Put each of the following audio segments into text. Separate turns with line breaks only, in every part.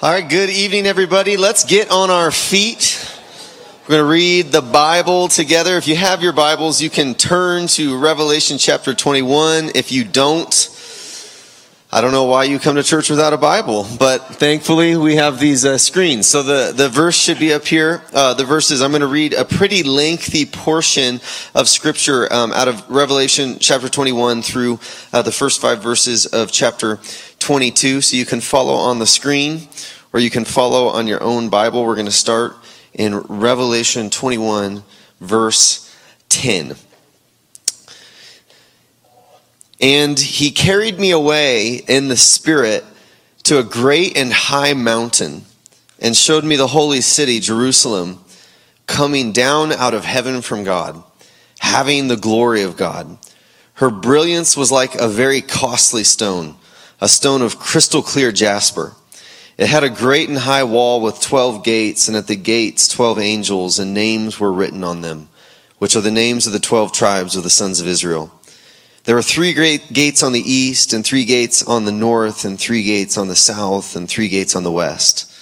All right, good evening, everybody. Let's get on our feet. We're going to read the Bible together. If you have your Bibles, you can turn to Revelation chapter 21. If you don't, I don't know why you come to church without a Bible, but thankfully we have these uh, screens. So the, the verse should be up here. Uh, the verses, I'm going to read a pretty lengthy portion of scripture um, out of Revelation chapter 21 through uh, the first five verses of chapter 22. So you can follow on the screen or you can follow on your own Bible. We're going to start in Revelation 21, verse 10. And he carried me away in the Spirit to a great and high mountain and showed me the holy city, Jerusalem, coming down out of heaven from God, having the glory of God. Her brilliance was like a very costly stone, a stone of crystal clear jasper. It had a great and high wall with 12 gates, and at the gates 12 angels, and names were written on them, which are the names of the 12 tribes of the sons of Israel. There were three great gates on the east, and three gates on the north, and three gates on the south, and three gates on the west.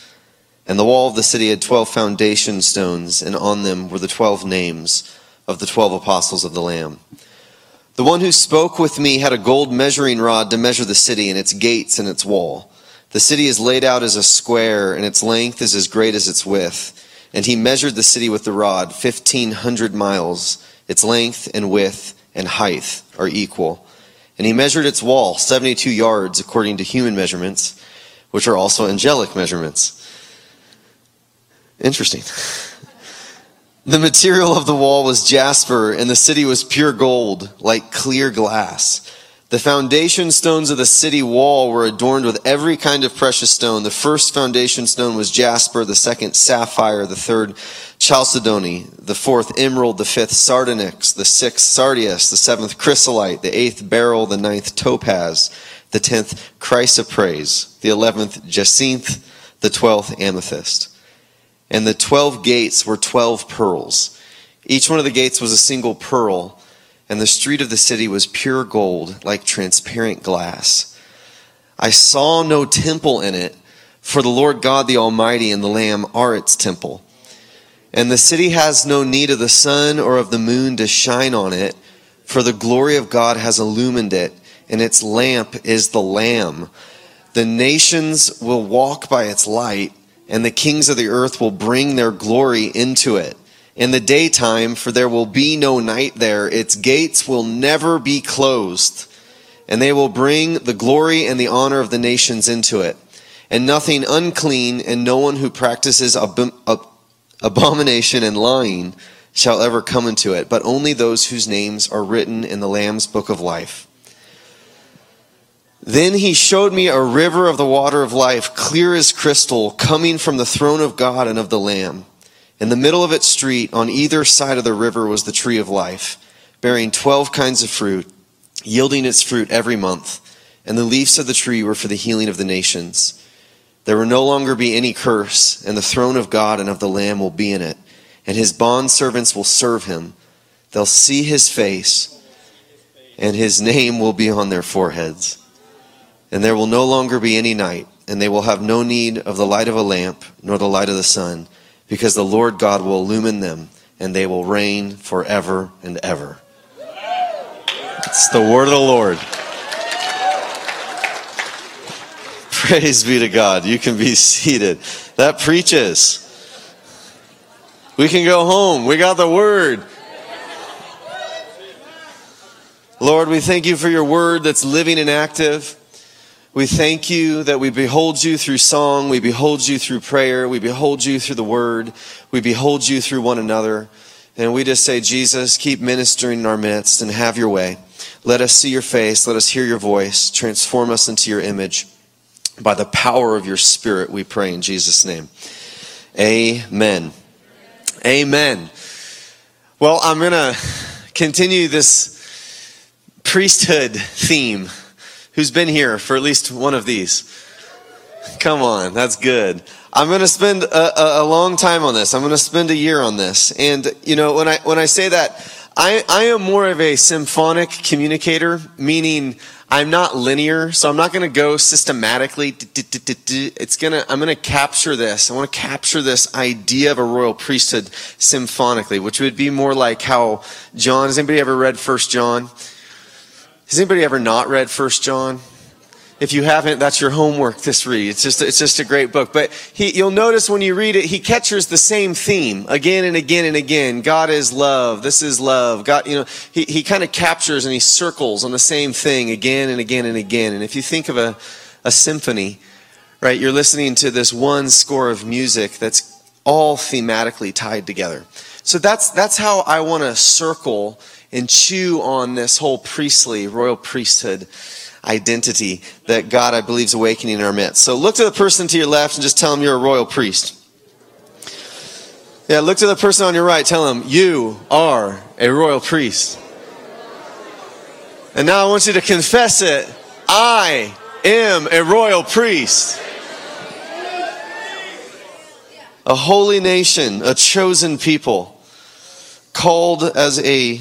And the wall of the city had twelve foundation stones, and on them were the twelve names of the twelve apostles of the Lamb. The one who spoke with me had a gold measuring rod to measure the city and its gates and its wall. The city is laid out as a square, and its length is as great as its width. And he measured the city with the rod, fifteen hundred miles, its length and width and height are equal. And he measured its wall 72 yards according to human measurements, which are also angelic measurements. Interesting. The material of the wall was jasper, and the city was pure gold, like clear glass. The foundation stones of the city wall were adorned with every kind of precious stone. The first foundation stone was jasper, the second sapphire, the third chalcedony, the fourth emerald, the fifth sardonyx, the sixth sardius, the seventh chrysolite, the eighth beryl, the ninth topaz, the tenth chrysoprase, the eleventh jacinth, the twelfth amethyst. And the twelve gates were twelve pearls. Each one of the gates was a single pearl and the street of the city was pure gold, like transparent glass. I saw no temple in it, for the Lord God the Almighty and the Lamb are its temple. And the city has no need of the sun or of the moon to shine on it, for the glory of God has illumined it, and its lamp is the Lamb. The nations will walk by its light, and the kings of the earth will bring their glory into it in the daytime, for there will be no night there. Its gates will never be closed, and they will bring the glory and the honor of the nations into it. And nothing unclean and no one who practices ab- ab- abomination and lying shall ever come into it, but only those whose names are written in the Lamb's book of life. Then he showed me a river of the water of life, clear as crystal, coming from the throne of God and of the Lamb. In the middle of its street, on either side of the river, was the tree of life, bearing twelve kinds of fruit, yielding its fruit every month. And the leaves of the tree were for the healing of the nations. There will no longer be any curse, and the throne of God and of the Lamb will be in it, and his bondservants will serve him. They'll see his face, and his name will be on their foreheads. And there will no longer be any night, and they will have no need of the light of a lamp, nor the light of the sun because the Lord God will illumine them and they will reign forever and ever. It's the word of the Lord. Praise be to God. You can be seated. That preaches. We can go home. We got the word. Lord, we thank you for your word that's living and active. We thank you that we behold you through song, we behold you through prayer, we behold you through the word, we behold you through one another. And we just say, Jesus, keep ministering in our midst and have your way. Let us see your face, let us hear your voice, transform us into your image. By the power of your spirit, we pray in Jesus' name. Amen. Amen. Well, I'm going to continue this priesthood theme Who's been here for at least one of these? Come on, that's good. I'm going to spend a, a, a long time on this. I'm going to spend a year on this. And, you know, when I, when I say that, I, I am more of a symphonic communicator, meaning I'm not linear, so I'm not going to go systematically. It's to, I'm going to capture this. I want to capture this idea of a royal priesthood symphonically, which would be more like how John, has anybody ever read First John? Has anybody ever not read First John? If you haven't, that's your homework this read. It's just, it's just a great book. But he, you'll notice when you read it, he catches the same theme again and again and again. God is love. This is love. God, you know, he, he kind of captures and he circles on the same thing again and again and again. And if you think of a, a symphony, right, you're listening to this one score of music that's all thematically tied together. So that's, that's how I want to circle and chew on this whole priestly, royal priesthood identity that God, I believe, is awakening in our midst. So look to the person to your left and just tell them you're a royal priest. Yeah, look to the person on your right. Tell them you are a royal priest. And now I want you to confess it. I am a royal priest. A holy nation, a chosen people, called as a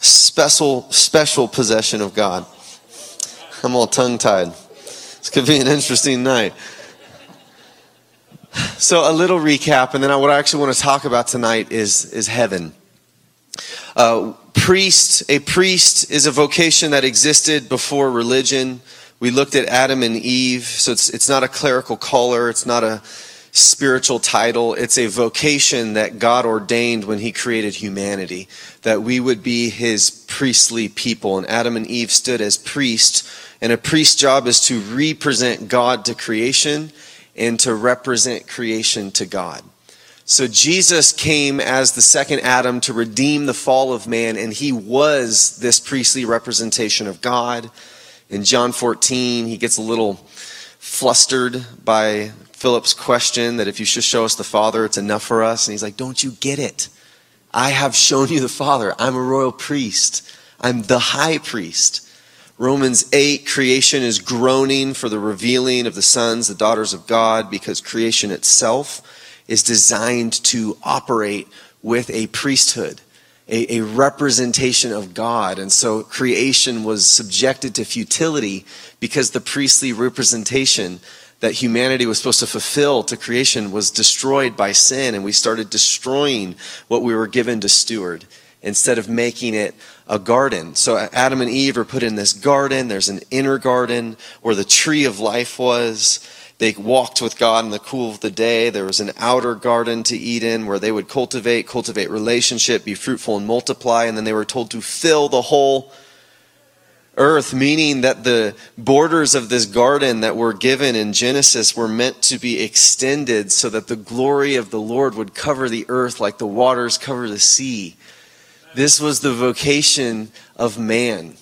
special special possession of God. I'm all tongue tied. This could be an interesting night. So, a little recap, and then what I actually want to talk about tonight is, is heaven. Uh, priest, a priest is a vocation that existed before religion. We looked at Adam and Eve, so it's, it's not a clerical collar, it's not a spiritual title. It's a vocation that God ordained when He created humanity, that we would be His priestly people. And Adam and Eve stood as priests, and a priest's job is to represent God to creation and to represent creation to God. So Jesus came as the second Adam to redeem the fall of man, and He was this priestly representation of God. In John 14, he gets a little flustered by Philip's question that if you should show us the Father, it's enough for us. And he's like, Don't you get it? I have shown you the Father. I'm a royal priest, I'm the high priest. Romans 8, creation is groaning for the revealing of the sons, the daughters of God, because creation itself is designed to operate with a priesthood, a, a, representation of God. And so creation was subjected to futility because the priestly representation that humanity was supposed to fulfill to creation was destroyed by sin, and we started destroying what we were given to steward instead of making it a garden. So Adam and Eve are put in this garden. There's an inner garden where the tree of life was. They walked with God in the cool of the day. There was an outer garden to in where they would cultivate, cultivate relationship, be fruitful and multiply. And then they were told to fill the whole earth, meaning that the borders of this garden that were given in Genesis were meant to be extended so that the glory of the Lord would cover the earth like the waters cover the sea. This was the vocation of man.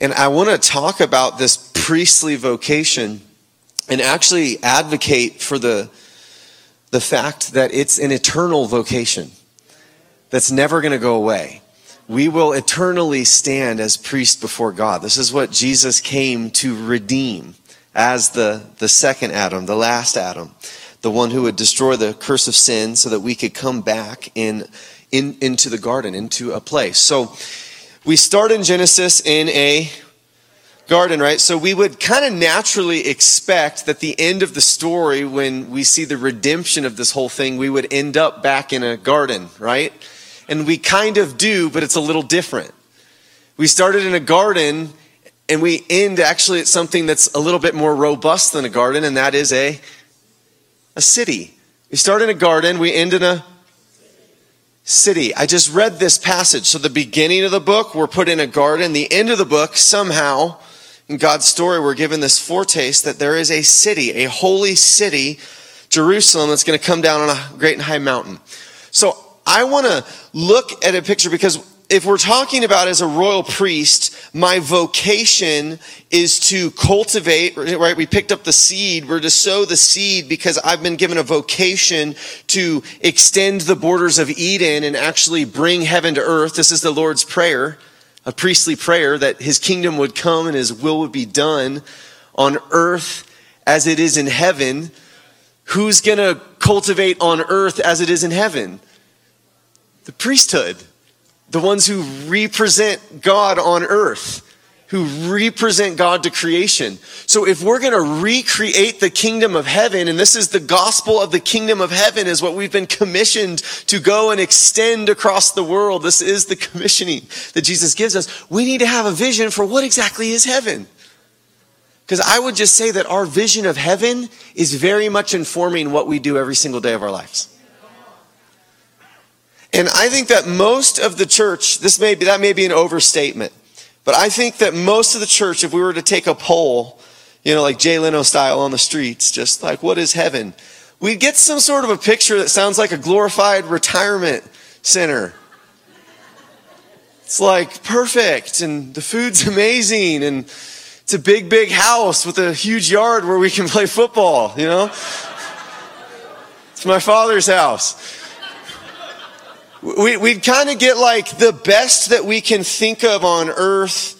And I want to talk about this priestly vocation and actually advocate for the, the fact that it's an eternal vocation that's never going to go away we will eternally stand as priests before God. This is what Jesus came to redeem as the, the second Adam, the last Adam, the one who would destroy the curse of sin so that we could come back in, in, into the garden, into a place. So we start in Genesis in a garden, right? So we would kind of naturally expect that the end of the story, when we see the redemption of this whole thing, we would end up back in a garden, right? And we kind of do, but it's a little different. We started in a garden and we end actually at something that's a little bit more robust than a garden, and that is a, a city. We start in a garden, we end in a city. I just read this passage. So the beginning of the book, we're put in a garden. The end of the book, somehow, in God's story, we're given this foretaste that there is a city, a holy city, Jerusalem, that's going to come down on a great and high mountain. So I want to look at a picture because if we're talking about as a royal priest, my vocation is to cultivate, right? We picked up the seed. We're to sow the seed because I've been given a vocation to extend the borders of Eden and actually bring heaven to earth. This is the Lord's prayer, a priestly prayer that his kingdom would come and his will would be done on earth as it is in heaven. Who's going to cultivate on earth as it is in heaven? The priesthood, the ones who represent God on earth. who represent God to creation. So if we're going to recreate the kingdom of heaven, and this is the gospel of the kingdom of heaven is what we've been commissioned to go and extend across the world. This is the commissioning that Jesus gives us. We need to have a vision for what exactly is heaven. Because I would just say that our vision of heaven is very much informing what we do every single day of our lives. And I think that most of the church, this may be, that may be an overstatement. But I think that most of the church, if we were to take a poll, you know, like Jay Leno style on the streets, just like, what is heaven? We'd get some sort of a picture that sounds like a glorified retirement center. It's like perfect, and the food's amazing, and it's a big, big house with a huge yard where we can play football, you know? It's my father's house we, we'd kind of get like the best that we can think of on earth,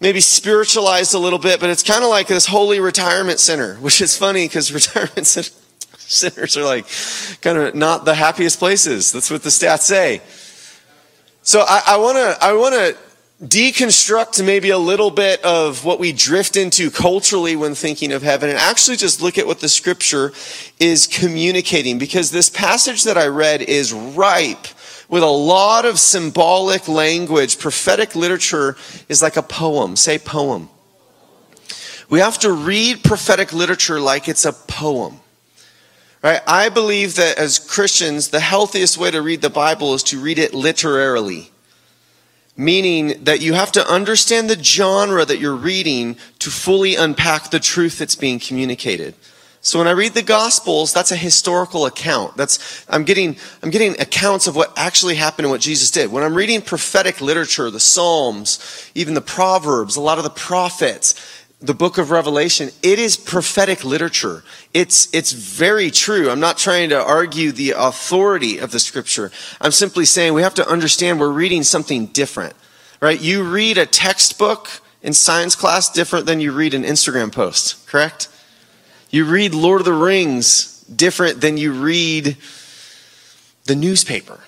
maybe spiritualized a little bit, but it's kind of like this holy retirement center, which is funny because retirement centers are like kind of not the happiest places. That's what the stats say. So I want to, I want to deconstruct maybe a little bit of what we drift into culturally when thinking of heaven and actually just look at what the scripture is communicating because this passage that I read is ripe with a lot of symbolic language. Prophetic literature is like a poem. Say poem. We have to read prophetic literature like it's a poem. Right? I believe that as Christians, the healthiest way to read the Bible is to read it literarily. Meaning that you have to understand the genre that you're reading to fully unpack the truth that's being communicated. So when I read the Gospels, that's a historical account. That's, I'm getting, I'm getting accounts of what actually happened and what Jesus did. When I'm reading prophetic literature, the Psalms, even the Proverbs, a lot of the prophets, the book of Revelation, it is prophetic literature. It's, it's very true. I'm not trying to argue the authority of the scripture. I'm simply saying we have to understand we're reading something different, right? You read a textbook in science class different than you read an Instagram post, correct? You read Lord of the Rings different than you read the newspaper.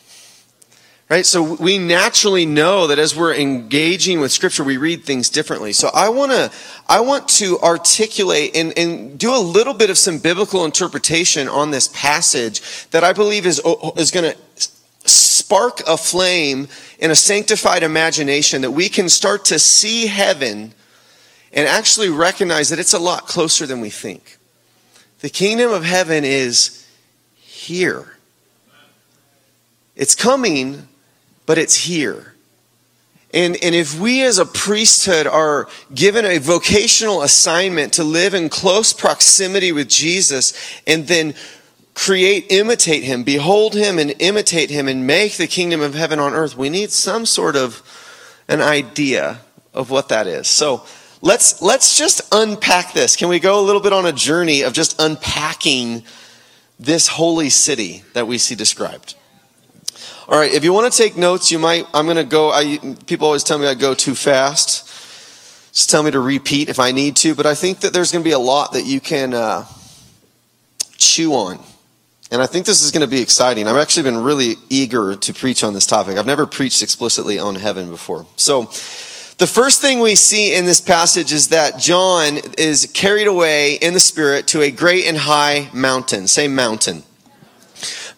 Right? So we naturally know that as we're engaging with scripture, we read things differently. So I want to, I want to articulate and, and do a little bit of some biblical interpretation on this passage that I believe is, is going to spark a flame in a sanctified imagination that we can start to see heaven and actually recognize that it's a lot closer than we think. The kingdom of heaven is here. It's coming, but it's here. And, and if we as a priesthood are given a vocational assignment to live in close proximity with Jesus and then create, imitate him, behold him and imitate him and make the kingdom of heaven on earth, we need some sort of an idea of what that is. So let's let's just unpack this. Can we go a little bit on a journey of just unpacking this holy city that we see described? All right, if you want to take notes, you might. I'm going to go. I, people always tell me I go too fast. Just tell me to repeat if I need to. But I think that there's going to be a lot that you can uh, chew on. And I think this is going to be exciting. I've actually been really eager to preach on this topic. I've never preached explicitly on heaven before. So, the first thing we see in this passage is that John is carried away in the Spirit to a great and high mountain. Say mountain.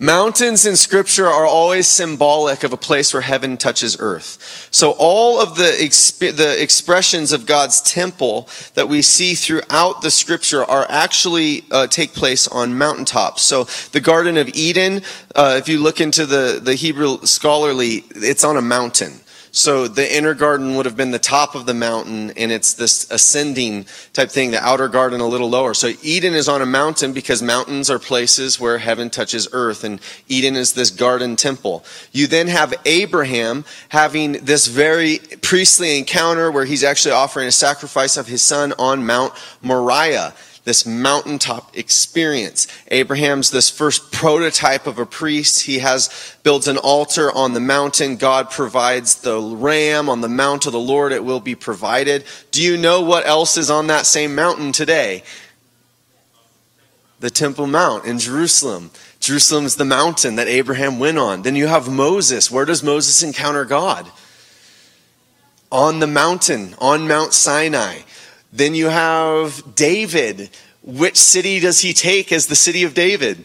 Mountains in scripture are always symbolic of a place where heaven touches earth. So all of the, exp- the expressions of God's temple that we see throughout the scripture are actually uh, take place on mountaintops. So the Garden of Eden, uh, if you look into the, the Hebrew scholarly, it's on a mountain. So the inner garden would have been the top of the mountain, and it's this ascending type thing, the outer garden a little lower. So Eden is on a mountain because mountains are places where heaven touches earth, and Eden is this garden temple. You then have Abraham having this very priestly encounter where he's actually offering a sacrifice of his son on Mount Moriah this mountaintop experience. Abraham's this first prototype of a priest. He has builds an altar on the mountain. God provides the ram on the mount of the Lord. It will be provided. Do you know what else is on that same mountain today? The Temple Mount in Jerusalem. Jerusalem is the mountain that Abraham went on. Then you have Moses. Where does Moses encounter God? on the mountain, on Mount Sinai. Then you have David. Which city does he take as the city of David?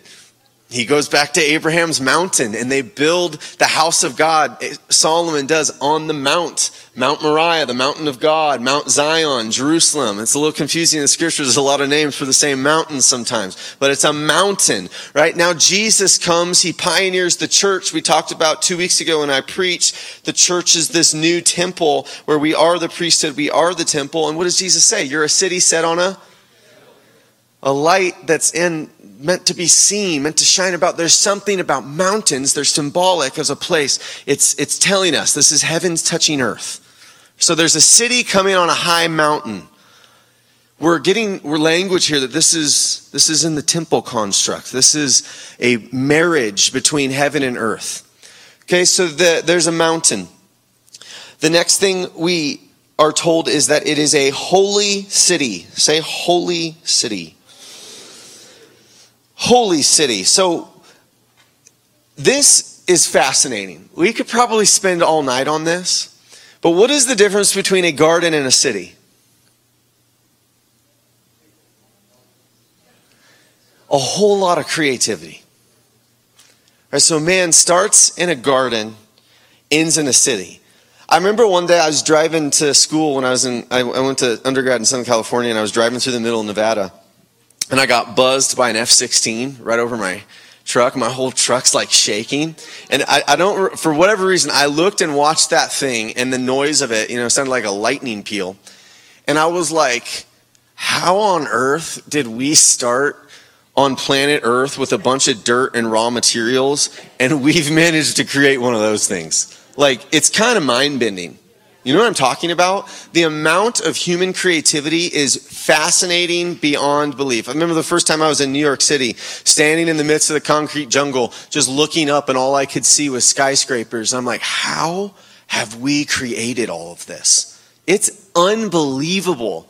He goes back to Abraham's mountain and they build the house of God. Eh, Solomon does on the mount, Mount Moriah, the mountain of God, Mount Zion, Jerusalem. It's a little confusing in the scriptures. There's a lot of names for the same mountain sometimes, but it's a mountain, right? Now Jesus comes. He pioneers the church. We talked about two weeks ago when I preached. The church is this new temple where we are the priesthood. We are the temple. And what does Jesus say? You're a city set on a a light that's in meant to be seen, meant to shine about. There's something about mountains. They're symbolic as a place. It's, it's telling us this is heavens touching earth. So there's a city coming on a high mountain. We're getting we're language here that this is this is in the temple construct. This is a marriage between heaven and earth. Okay, so the, there's a mountain. The next thing we are told is that it is a holy city. Say holy city holy city. So this is fascinating. We could probably spend all night on this. But what is the difference between a garden and a city? A whole lot of creativity. Right, so man starts in a garden, ends in a city. I remember one day I was driving to school when I was in, I went to undergrad in Southern California and I was driving through the middle of Nevada and I got buzzed by an F 16 right over my truck. My whole truck's like shaking. And I, I, don't, for whatever reason, I looked and watched that thing and the noise of it, you know, sounded like a lightning peal. And I was like, how on earth did we start on planet Earth with a bunch of dirt and raw materials and we've managed to create one of those things? Like, it's kind of mind bending. You know what I'm talking about? The amount of human creativity is fascinating beyond belief. I remember the first time I was in New York City, standing in the midst of the concrete jungle, just looking up, and all I could see was skyscrapers. I'm like, how have we created all of this? It's unbelievable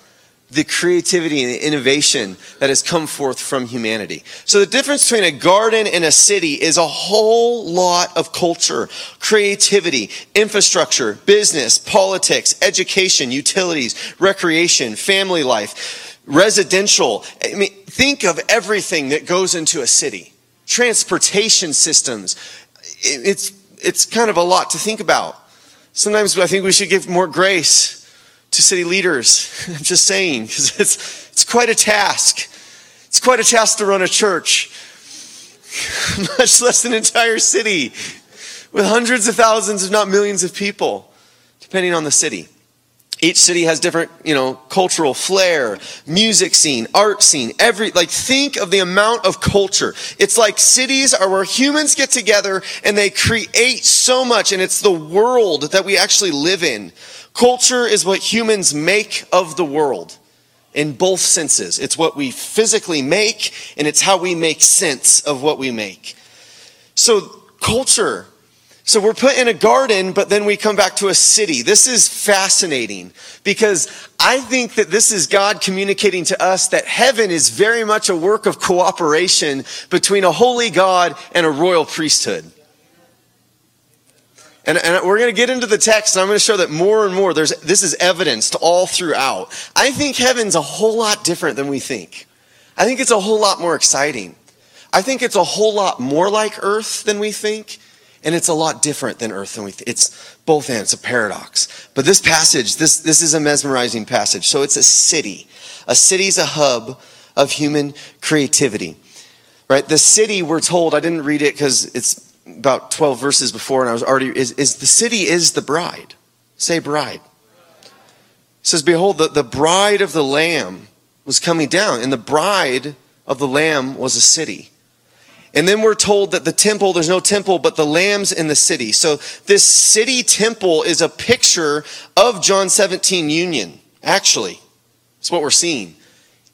the creativity and the innovation that has come forth from humanity. So the difference between a garden and a city is a whole lot of culture, creativity, infrastructure, business, politics, education, utilities, recreation, family life, residential. I mean, think of everything that goes into a city. Transportation systems. It's, it's kind of a lot to think about. Sometimes I think we should give more grace to city leaders. I'm just saying, because it's, it's quite a task. It's quite a task to run a church, much less an entire city with hundreds of thousands, if not millions of people, depending on the city. Each city has different, you know, cultural flair, music scene, art scene, every, like think of the amount of culture. It's like cities are where humans get together and they create so much and it's the world that we actually live in. Culture is what humans make of the world in both senses. It's what we physically make, and it's how we make sense of what we make. So, culture. So, we're put in a garden, but then we come back to a city. This is fascinating because I think that this is God communicating to us that heaven is very much a work of cooperation between a holy God and a royal priesthood. And, and we're going to get into the text, and I'm going to show that more and more, there's, this is evidenced all throughout. I think heaven's a whole lot different than we think. I think it's a whole lot more exciting. I think it's a whole lot more like earth than we think, and it's a lot different than earth than we think. It's both and, it's a paradox. But this passage, this, this is a mesmerizing passage. So it's a city. A city's a hub of human creativity. Right? The city, we're told, I didn't read it because it's about 12 verses before, and I was already, is, is the city is the bride. Say bride. It says, Behold, the, the bride of the Lamb was coming down, and the bride of the Lamb was a city. And then we're told that the temple, there's no temple, but the lambs in the city. So this city temple is a picture of John 17 union, actually. It's what we're seeing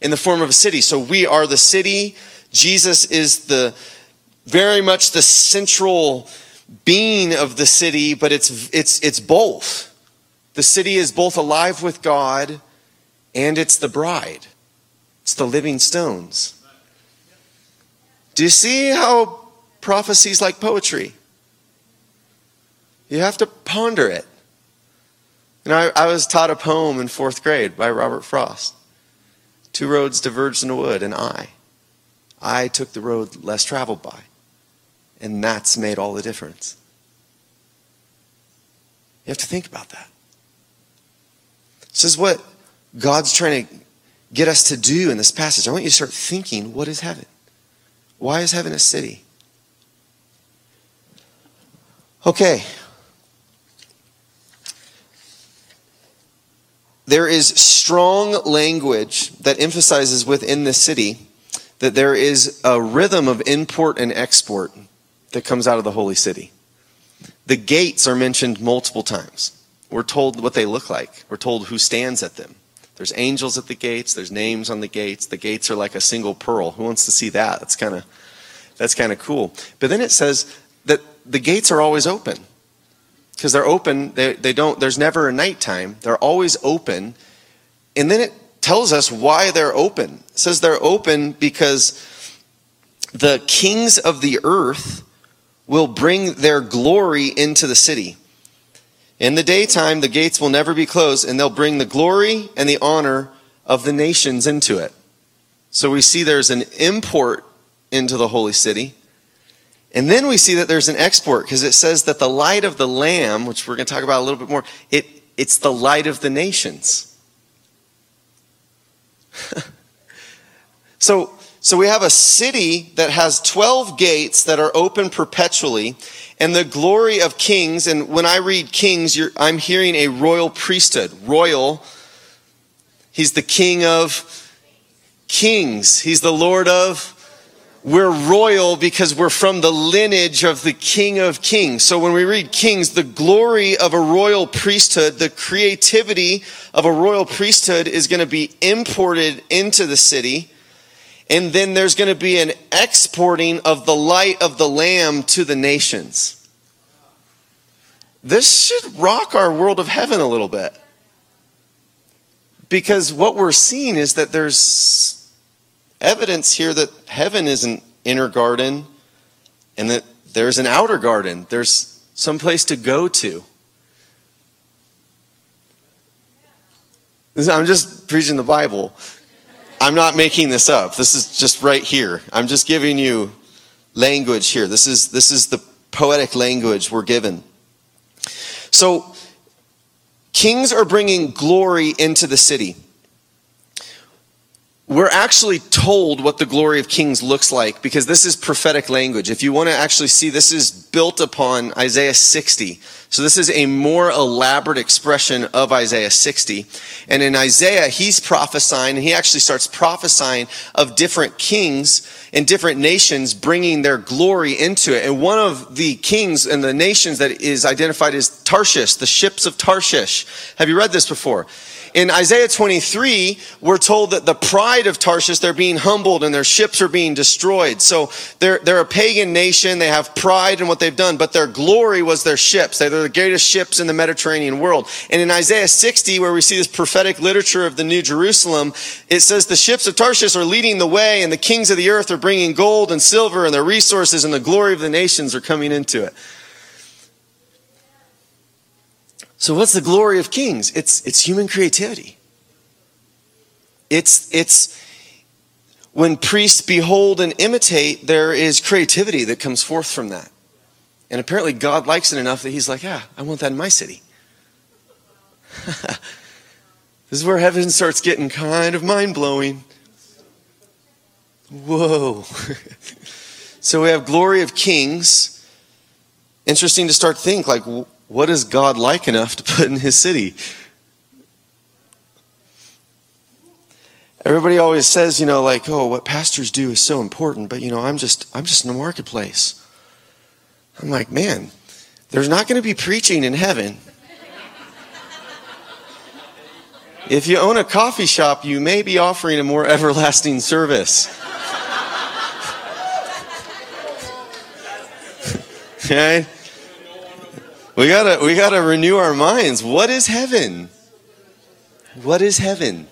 in the form of a city. So we are the city. Jesus is the, very much the central being of the city, but it's, it's, it's both. The city is both alive with God and it's the bride. It's the living stones. Do you see how prophecies like poetry? You have to ponder it. You know, I, I was taught a poem in fourth grade by Robert Frost. Two roads diverged in a wood, and I, I took the road less traveled by. And that's made all the difference. You have to think about that. This is what God's trying to get us to do in this passage. I want you to start thinking what is heaven? Why is heaven a city? Okay. There is strong language that emphasizes within the city that there is a rhythm of import and export that comes out of the holy city. The gates are mentioned multiple times. We're told what they look like, we're told who stands at them. There's angels at the gates, there's names on the gates. The gates are like a single pearl. Who wants to see that? That's kind of that's kind of cool. But then it says that the gates are always open. Because they're open, they, they don't there's never a nighttime. They're always open. And then it tells us why they're open. It says they're open because the kings of the earth will bring their glory into the city. In the daytime, the gates will never be closed, and they'll bring the glory and the honor of the nations into it. So we see there's an import into the holy city. And then we see that there's an export because it says that the light of the Lamb, which we're going to talk about a little bit more, it, it's the light of the nations. so, so we have a city that has 12 gates that are open perpetually, and the glory of kings. And when I read kings, I'm hearing a royal priesthood. Royal, he's the king of kings, he's the Lord of we're royal because we're from the lineage of the King of Kings. So when we read Kings, the glory of a royal priesthood, the creativity of a royal priesthood is going to be imported into the city. And then there's going to be an exporting of the light of the Lamb to the nations. This should rock our world of heaven a little bit. Because what we're seeing is that there's evidence here that heaven is an inner garden and that there's an outer garden. There's some place to go to. I'm just preaching the Bible. I'm not making this up. This is just right here. I'm just giving you language here. This is this is the poetic language we're given. So kings are bringing glory into the city we're actually told what the glory of kings looks like because this is prophetic language. If you want to actually see, this is built upon Isaiah 60. So this is a more elaborate expression of Isaiah 60. And in Isaiah, he's prophesying, and he actually starts prophesying of different kings and different nations bringing their glory into it. And one of the kings and the nations that is identified as Tarshish, the ships of Tarshish. Have you read this before? In Isaiah 23, we're told that the pride of Tarshish, they're being humbled and their ships are being destroyed. So they're, they're a pagan nation. They have pride in what they've done, but their glory was their ships. They're the greatest ships in the Mediterranean world. And in Isaiah 60, where we see this prophetic literature of the New Jerusalem, it says the ships of Tarshish are leading the way and the kings of the earth are bringing gold and silver and their resources and the glory of the nations are coming into it. So what's the glory of kings? It's, it's human creativity. It's, it's when priests behold and imitate, there is creativity that comes forth from that. And apparently God likes it enough that he's like, yeah, I want that in my city. this is where heaven starts getting kind of mind blowing. Whoa. so we have glory of kings. Interesting to start to think like, what is God like enough to put in his city? Everybody always says, you know, like, oh, what pastors do is so important, but you know, I'm just I'm just in the marketplace. I'm like, man, there's not going to be preaching in heaven. If you own a coffee shop, you may be offering a more everlasting service. okay? We gotta, we gotta renew our minds. What is heaven? What is heaven?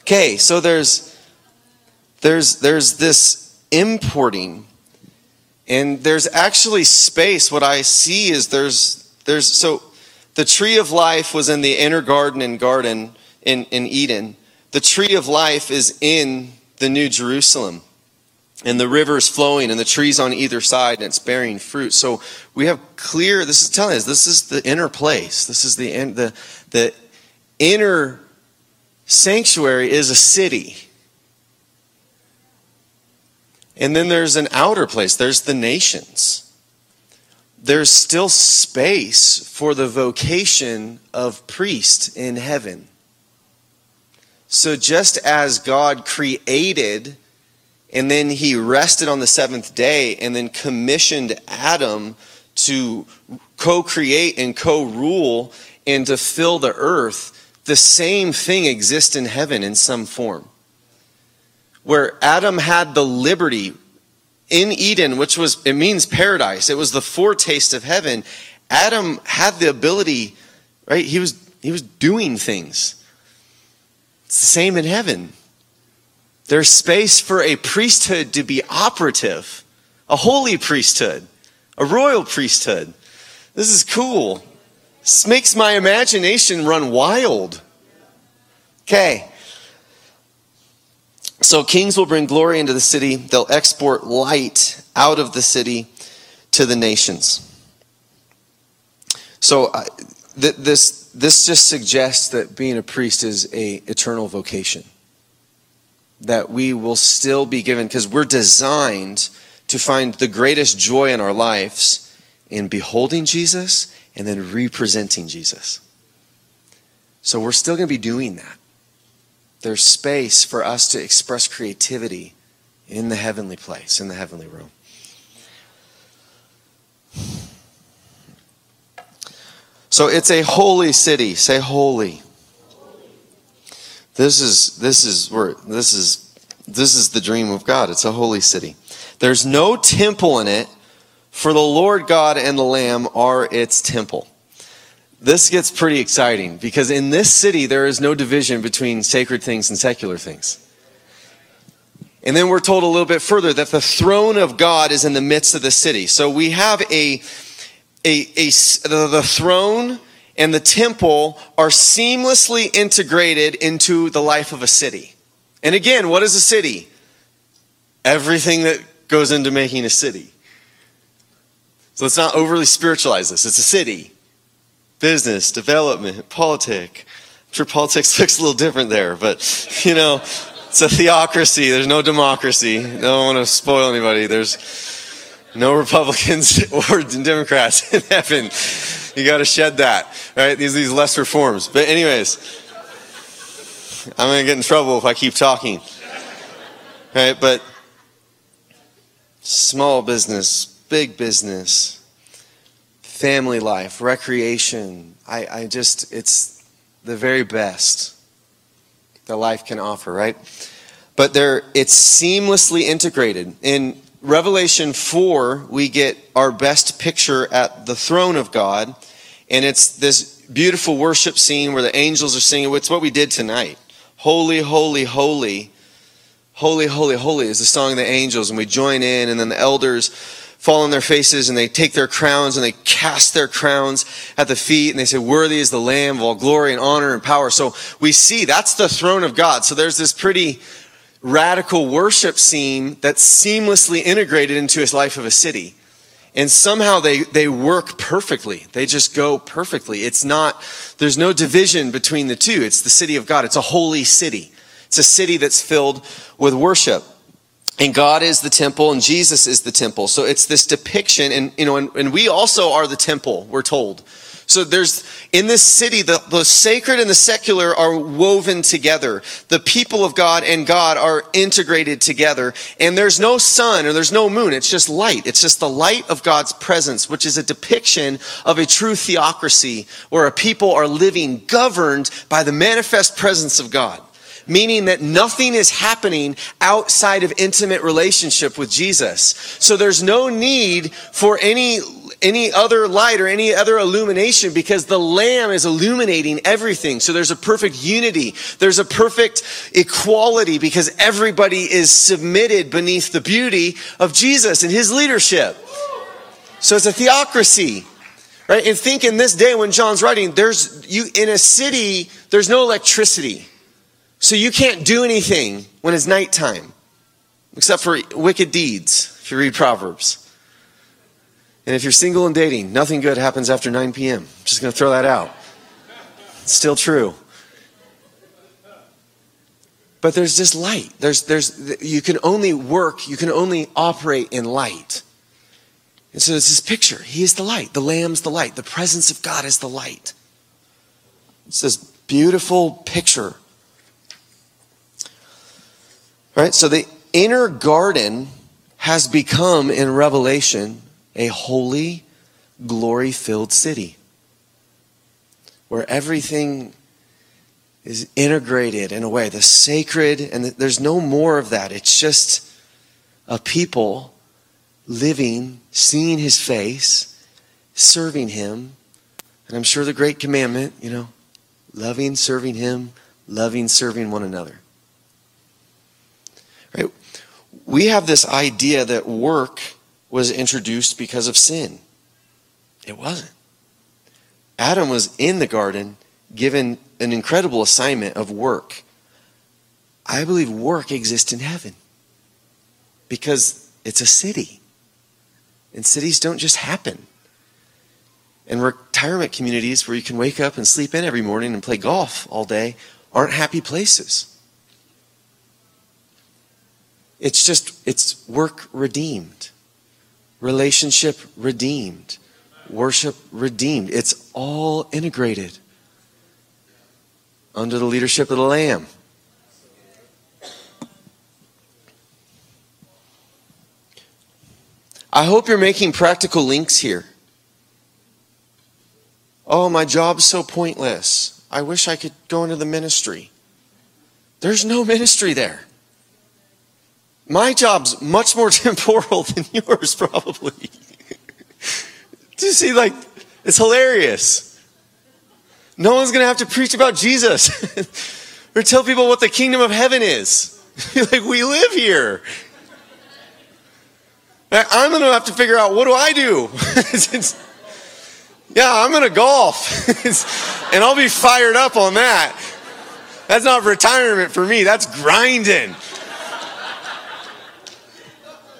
Okay, so there's, there's, there's this importing, and there's actually space. What I see is there's, there's, so The tree of life was in the inner garden and garden in, in Eden. The tree of life is in the New Jerusalem. And the rivers flowing and the trees on either side and it's bearing fruit. So we have clear, this is telling us this is the inner place. This is the, the, the inner sanctuary is a city. And then there's an outer place, there's the nations. There's still space for the vocation of priest in heaven. So just as God created and then he rested on the seventh day and then commissioned Adam to co create and co rule and to fill the earth, the same thing exists in heaven in some form where Adam had the liberty in Eden, which was, it means paradise. It was the foretaste of heaven. Adam had the ability, right? He was, he was doing things. It's the same in heaven. There's space for a priesthood to be operative, a holy priesthood, a royal priesthood. This is cool. This makes my imagination run wild. Okay. So kings will bring glory into the city. They'll export light out of the city to the nations. So uh, th- this this just suggests that being a priest is a eternal vocation. That we will still be given because we're designed to find the greatest joy in our lives in beholding Jesus and then representing Jesus. So we're still going to be doing that there's space for us to express creativity in the heavenly place, in the heavenly room. So it's a holy city. Say holy. This is this is where this is this is the dream of God. It's a holy city. There's no temple in it, for the Lord God and the Lamb are its temple this gets pretty exciting because in this city there is no division between sacred things and secular things. And then we're told a little bit further that the throne of God is in the midst of the city. So we have a, a, a the throne and the temple are seamlessly integrated into the life of a city. And again, what is a city? Everything that goes into making a city. So let's not overly spiritualize this. It's a city business, development, politics. I'm sure politics looks a little different there, but you know, it's a theocracy. There's no democracy. I don't want to spoil anybody. There's no Republicans or Democrats in heaven. You got to shed that, right? These these lesser forms. But anyways, I'm gonna get in trouble if I keep talking, right? But small business, big business, family life, recreation. I, I just, it's the very best that life can offer, right? But there, it's seamlessly integrated. In Revelation 4, we get our best picture at the throne of God, and it's this beautiful worship scene where the angels are singing. It's what we did tonight. Holy, holy, holy. Holy, holy, holy is the song of the angels, and we join in, and then the elders fall on their faces and they take their crowns and they cast their crowns at the feet and they say, Worthy is the Lamb of all glory and honor and power. So we see that's the throne of God. So there's this pretty radical worship scene that's seamlessly integrated into his life of a city. And somehow they, they work perfectly. They just go perfectly. It's not, there's no division between the two. It's the city of God. It's a holy city. It's a city that's filled with worship and God is the temple and Jesus is the temple. So it's this depiction and you know and, and, we also are the temple, we're told. So there's in this city the, the sacred and the secular are woven together. The people of God and God are integrated together. And there's no sun or there's no moon. It's just light. It's just the light of God's presence, which is a depiction of a true theocracy where a people are living governed by the manifest presence of God meaning that nothing is happening outside of intimate relationship with Jesus. So there's no need for any any other light or any other illumination because the lamb is illuminating everything. So there's a perfect unity. There's a perfect equality because everybody is submitted beneath the beauty of Jesus and his leadership. So it's a theocracy Right? And think in this day when John's writing, there's you in a city, there's no electricity. So you can't do anything when it's nighttime, except for wicked deeds, if you read Proverbs. And if you're single and dating, nothing good happens after 9 p.m. I'm just going to throw that out. It's still true. But there's just light. There's, there's, you can only work, you can only operate in light. And so it's this picture. He is the light. The Lamb's the light. The presence of God is the light. It's this beautiful picture. Right? So the inner garden has become, in Revelation, a holy, glory filled city where everything is integrated in a way, the sacred, and there's no more of that. It's just a people living, seeing his face, serving him. And I'm sure the great commandment, you know, loving, serving him, loving, serving one another. Right? We have this idea that work was introduced because of sin. It wasn't. Adam was in the garden given an incredible assignment of work. I believe work exists in heaven because it's a city. And cities don't just happen. And retirement communities where you can wake up and sleep in every morning and play golf all day aren't happy places. It's just, it's work redeemed relationship redeemed, worship redeemed. It's all integrated under the leadership of the Lamb. I hope you're making practical links here. Oh, my job's so pointless. I wish I could go into the ministry. There's no ministry there. My job's much more temporal than yours, probably. Do you see, like, it's hilarious. No one's going to have to preach about Jesus or tell people what the kingdom of heaven is. like, we live here. I'm going to have to figure out what do I do? yeah, I'm going to golf. and I'll be fired up on that. That's not retirement for me, that's grinding.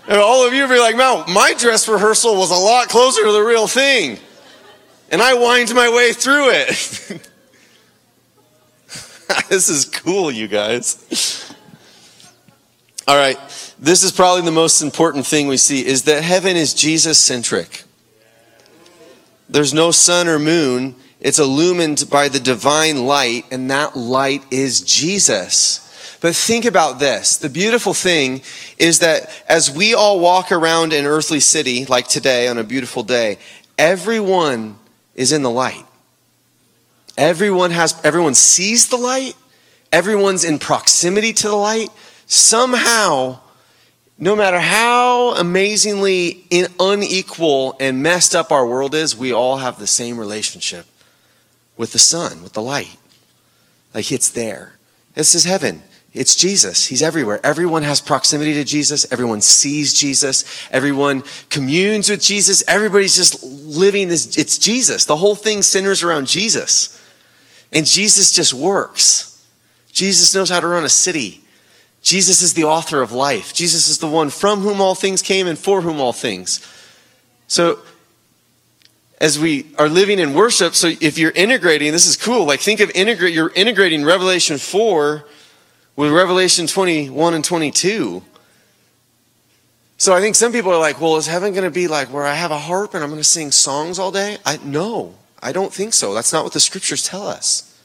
And all of you will be like, "Man, my dress rehearsal was a lot closer to the real thing. And I whined my way through it. this is cool, you guys. All right. This is probably the most important thing we see is that heaven is Jesus centric. There's no sun or moon. It's illumined by the divine light, and that light is Jesus. But think about this. The beautiful thing is that as we all walk around an earthly city, like today on a beautiful day, everyone is in the light. Everyone has, everyone sees the light. Everyone's in proximity to the light. Somehow, no matter how amazingly unequal and messed up our world is, we all have the same relationship with the sun, with the light. Like it's there. This is heaven. It's Jesus. He's everywhere. Everyone has proximity to Jesus. Everyone sees Jesus. Everyone communes with Jesus. Everybody's just living this. It's Jesus. The whole thing centers around Jesus. And Jesus just works. Jesus knows how to run a city. Jesus is the author of life. Jesus is the one from whom all things came and for whom all things. So, as we are living in worship, so if you're integrating, this is cool. Like, think of integrate, you're integrating Revelation 4 with Revelation 21 and 22. So I think some people are like, well, is heaven going to be like where I have a harp and I'm going to sing songs all day? I no, I don't think so. That's not what the scriptures tell us.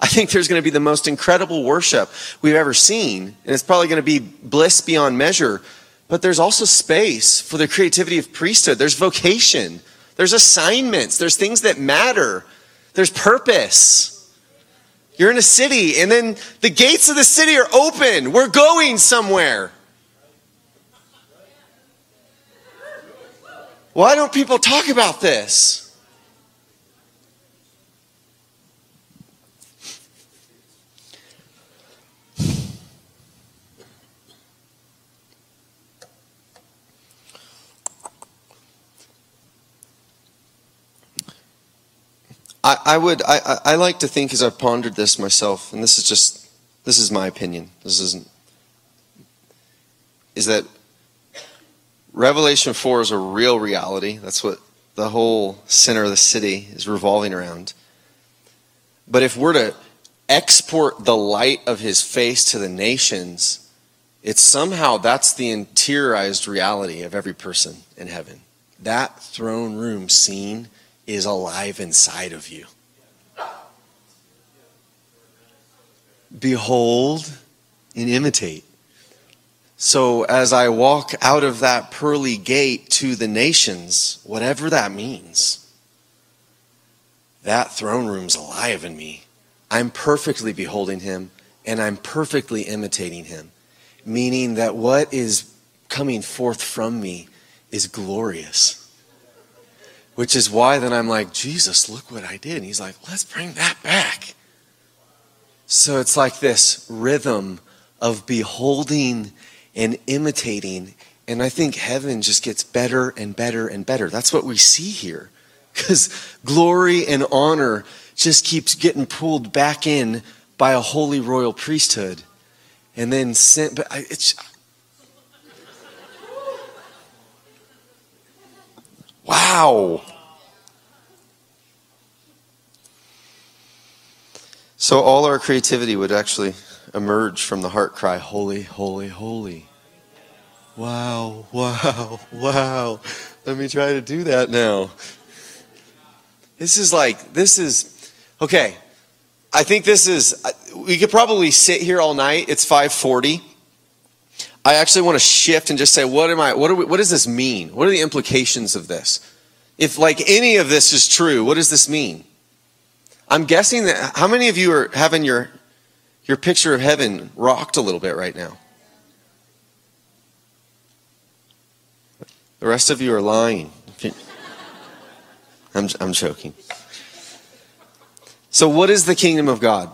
I think there's going to be the most incredible worship we've ever seen, and it's probably going to be bliss beyond measure. But there's also space for the creativity of priesthood. There's vocation. There's assignments. There's things that matter. There's purpose. You're in a city, and then the gates of the city are open. We're going somewhere. Why don't people talk about this? I, I would, I, I like to think as I've pondered this myself, and this is just, this is my opinion. This isn't, is that Revelation 4 is a real reality. That's what the whole center of the city is revolving around. But if we're to export the light of his face to the nations, it's somehow that's the interiorized reality of every person in heaven. That throne room scene is alive inside of you. Behold and imitate. So as I walk out of that pearly gate to the nations, whatever that means, that throne room's alive in me. I'm perfectly beholding him and I'm perfectly imitating him, meaning that what is coming forth from me is glorious. Which is why then I'm like, Jesus, look what I did. And he's like, let's bring that back. So it's like this rhythm of beholding and imitating. And I think heaven just gets better and better and better. That's what we see here. Because glory and honor just keeps getting pulled back in by a holy royal priesthood. And then sent, but it's, wow. So all our creativity would actually emerge from the heart cry, Holy, holy, holy. Wow, wow, wow. Let me try to do that now. This is like, this is, okay. I think this is, we could probably sit here all night. It's 540. I actually want to shift and just say, what am I, what, we, what does this mean? What are the implications of this? If like any of this is true, what does this mean? I'm guessing that, how many of you are having your your picture of heaven rocked a little bit right now. The rest of you are lying. I'm, I'm joking. So, what is the kingdom of God?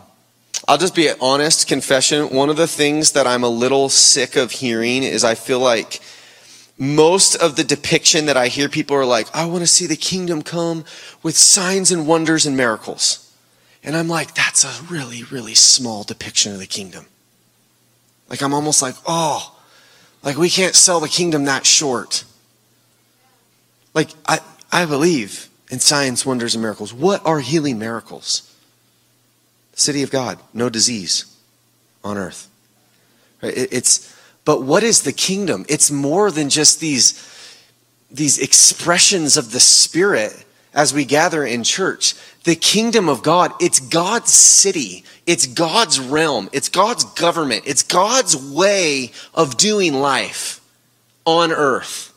I'll just be an honest, confession. One of the things that I'm a little sick of hearing is I feel like most of the depiction that I hear people are like, I want to see the kingdom come with signs and wonders and miracles. And I'm like, that's a really, really small depiction of the kingdom. Like, I'm almost like, oh, like we can't sell the kingdom that short. Like, I, I believe in signs, wonders, and miracles. What are healing miracles? City of God, no disease on earth. It's, but what is the kingdom? It's more than just these, these expressions of the Spirit as we gather in church. The kingdom of God, it's God's city. It's God's realm. It's God's government. It's God's way of doing life on earth.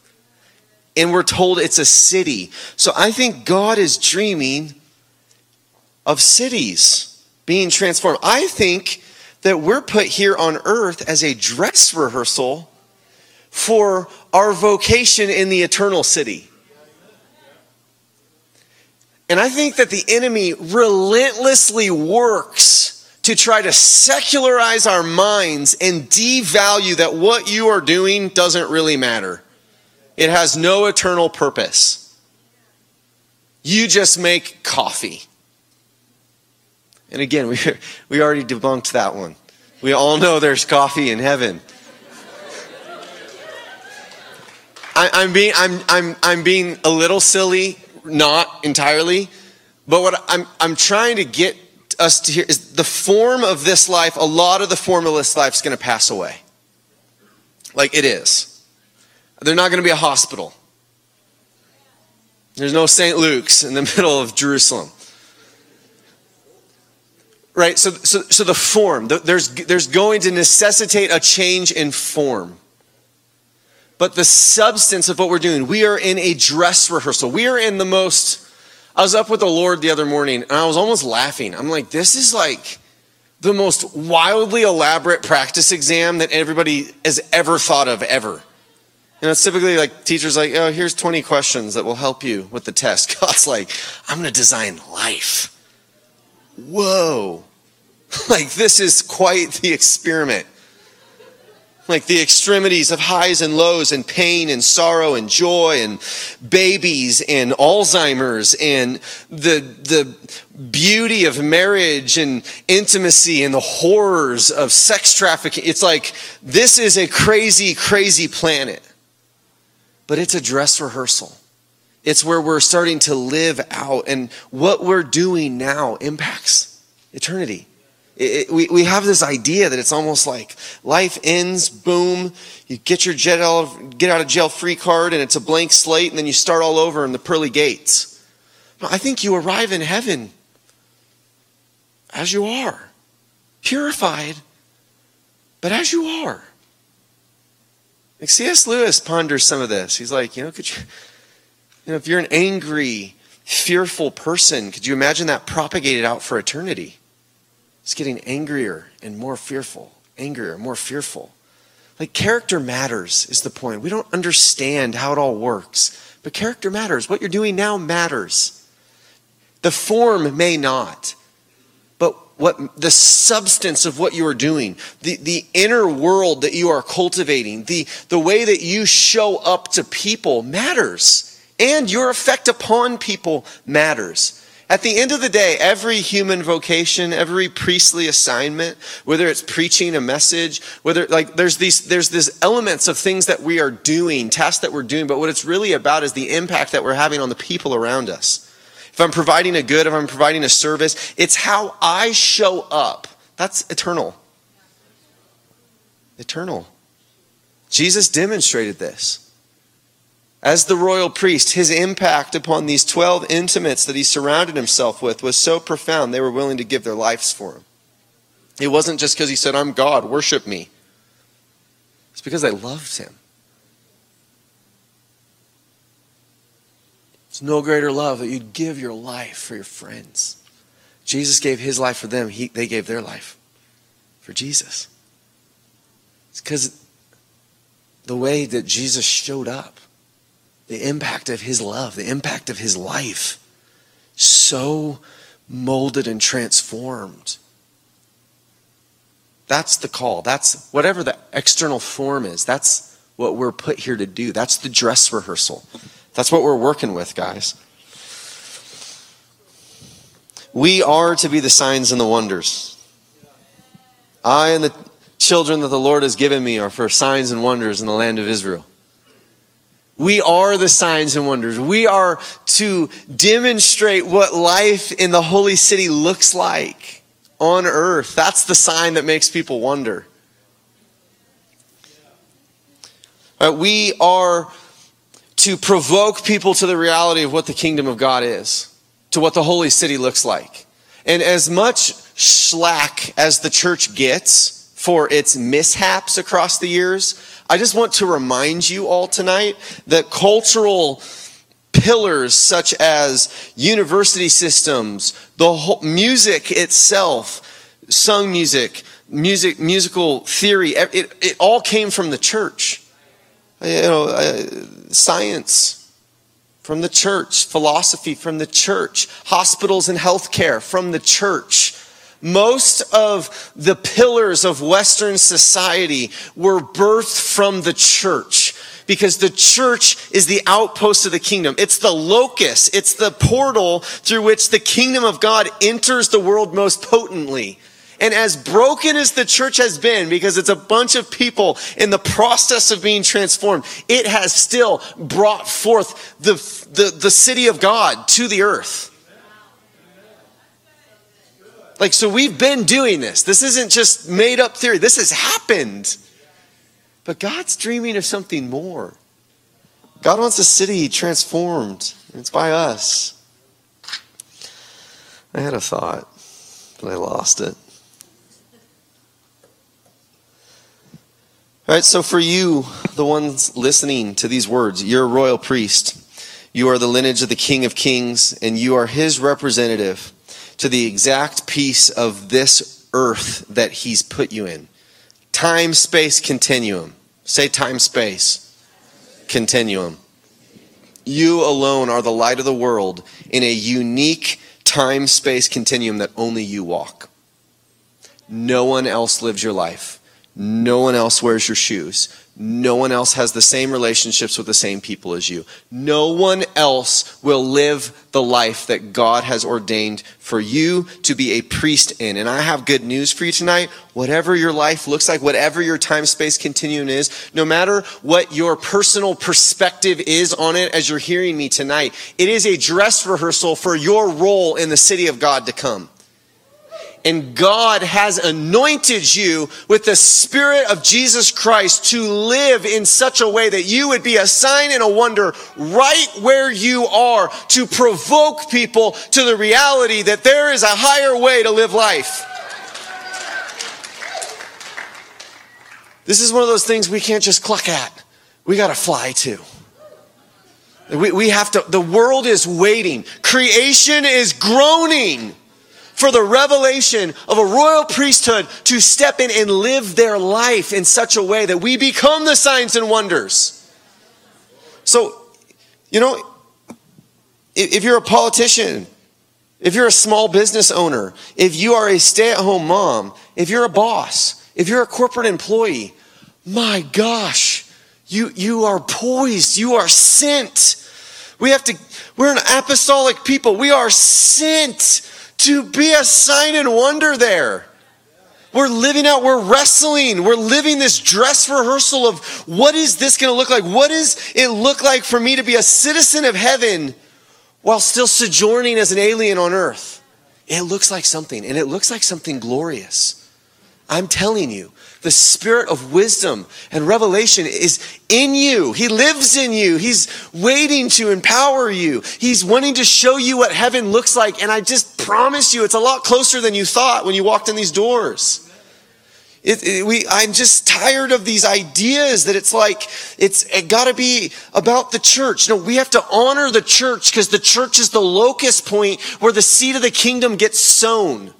And we're told it's a city. So I think God is dreaming of cities being transformed. I think that we're put here on earth as a dress rehearsal for our vocation in the eternal city. And I think that the enemy relentlessly works to try to secularize our minds and devalue that what you are doing doesn't really matter. It has no eternal purpose. You just make coffee. And again, we, we already debunked that one. We all know there's coffee in heaven. I, am being, I'm, I'm, I'm being a little silly not entirely. But what I'm, I'm trying to get us to hear is the form of this life, a lot of the form of this life is going to pass away. Like it is. There's not going to be a hospital. There's no St. Luke's in the middle of Jerusalem. Right? So, so, so the form, there's, there's going to necessitate a change in form but the substance of what we're doing. We are in a dress rehearsal. We are in the most. I was up with the Lord the other morning and I was almost laughing. I'm like, this is like the most wildly elaborate practice exam that everybody has ever thought of ever. You know, it's typically like teachers like, oh, here's 20 questions that will help you with the test. God's like, I'm going to design life. Whoa. Like, this is quite the experiment. like the extremities of highs and lows and pain and sorrow and joy and babies and Alzheimer's and the, the beauty of marriage and intimacy and the horrors of sex trafficking. It's like this is a crazy, crazy planet. But it's a dress rehearsal. It's where we're starting to live out, and what we're doing now impacts eternity. It, we, we have this idea that it's almost like life ends, boom, you get your jet out, get out of jail free card, and it's a blank slate, and then you start all over in the pearly gates. I think you arrive in heaven as you are, purified, but as you are. Like C.S. Lewis ponders some of this. He's like, you know, could you, you know, if you're an angry, fearful person, could you imagine that propagated out for eternity? It's getting angrier and more fearful, angrier, more fearful. Like character matters is the point. We don't understand how it all works, but character matters. What you're doing now matters. The form may not, but what the substance of what you are doing, the, the inner world that you are cultivating, the, the way that you show up to people matters. And your effect upon people matters. At the end of the day, every human vocation, every priestly assignment, whether it's preaching a message, whether like there's these there's this elements of things that we are doing, tasks that we're doing, but what it's really about is the impact that we're having on the people around us. If I'm providing a good, if I'm providing a service, it's how I show up. That's eternal. Eternal. Jesus demonstrated this. As the royal priest, his impact upon these 12 intimates that he surrounded himself with was so profound, they were willing to give their lives for him. It wasn't just because he said, I'm God, worship me. It's because they loved him. It's no greater love that you'd give your life for your friends. Jesus gave his life for them, he, they gave their life for Jesus. It's because the way that Jesus showed up the impact of his love, the impact of his life, so molded and transformed. That's the call. That's whatever the external form is. That's what we're put here to do. That's the dress rehearsal. That's what we're working with, guys. We are to be the signs and the wonders. I and the children that the Lord has given me are for signs and wonders in the land of Israel. We are the signs and wonders. We are to demonstrate what life in the holy city looks like on earth. That's the sign that makes people wonder. Right, we are to provoke people to the reality of what the kingdom of God is, to what the holy city looks like. And as much slack as the church gets for its mishaps across the years, I just want to remind you all tonight that cultural pillars such as university systems, the whole, music itself, sung music, music, musical theory, it, it all came from the church. You know, uh, science from the church, philosophy from the church, hospitals and healthcare from the church most of the pillars of Western society were birthed from the church because the church is the outpost of the kingdom. It's the locus, it's the portal through which the kingdom of God enters the world most potently. And as broken as the church has been, because it's a bunch of people in the process of being transformed, it has still brought forth the, the, the city of God to the earth. Like, so we've been doing this. This isn't just made up theory. This has happened. But God's dreaming of something more. God wants a city transformed. It's by us. I had a thought, but I lost it. All right, so for you, the ones listening to these words, you're a royal priest. You are the lineage of the King of Kings, and you are his representative to the exact piece of this earth that He's put you in. Time space continuum. Say time space continuum. You alone are the light of the world in a unique time space continuum that only you walk. No one else lives your life. No one else wears your shoes. No one else has the same relationships with the same people as you. No one else will live the life that God has ordained for you to be a priest in. And I have good news for you tonight. Whatever your life looks like, whatever your time space continuum is, no matter what your personal perspective is on it as you're hearing me tonight, it is a dress rehearsal for your role in the city of God to come and God has anointed you with the Spirit of Jesus Christ to live in such a way that you would be a sign and a wonder right where you are to provoke people to the reality that there is a higher way to live life. This is one of those things we can't just cluck at. We got to fly to. We, we have to, the world is waiting. Creation is groaning for the revelation of a royal priesthood to step in and live their life in such a way that we become the signs and wonders. So, you know, if you're a politician, if you're a small business owner, if you are a stay at home mom, if you're a boss, if you're a corporate employee, my gosh, you, you are poised, you are sent. We have to, we're an apostolic people. We are sent to be a sign and wonder there. We're living out, we're wrestling, we're living this dress rehearsal of what is this going to look like? What does it look like for me to be a citizen of heaven while still sojourning as an alien on earth? It looks like something, and it looks like something glorious. I'm telling you, the spirit of wisdom and revelation is in you. He lives in you. He's waiting to empower you. He's wanting to show you what heaven looks like. And I just promise you, it's a lot closer than you thought when you walked in these doors. It, it, we, I'm just tired of these ideas that it's like it's it got to be about the church. No, we have to honor the church because the church is the locus point where the seed of the kingdom gets sown.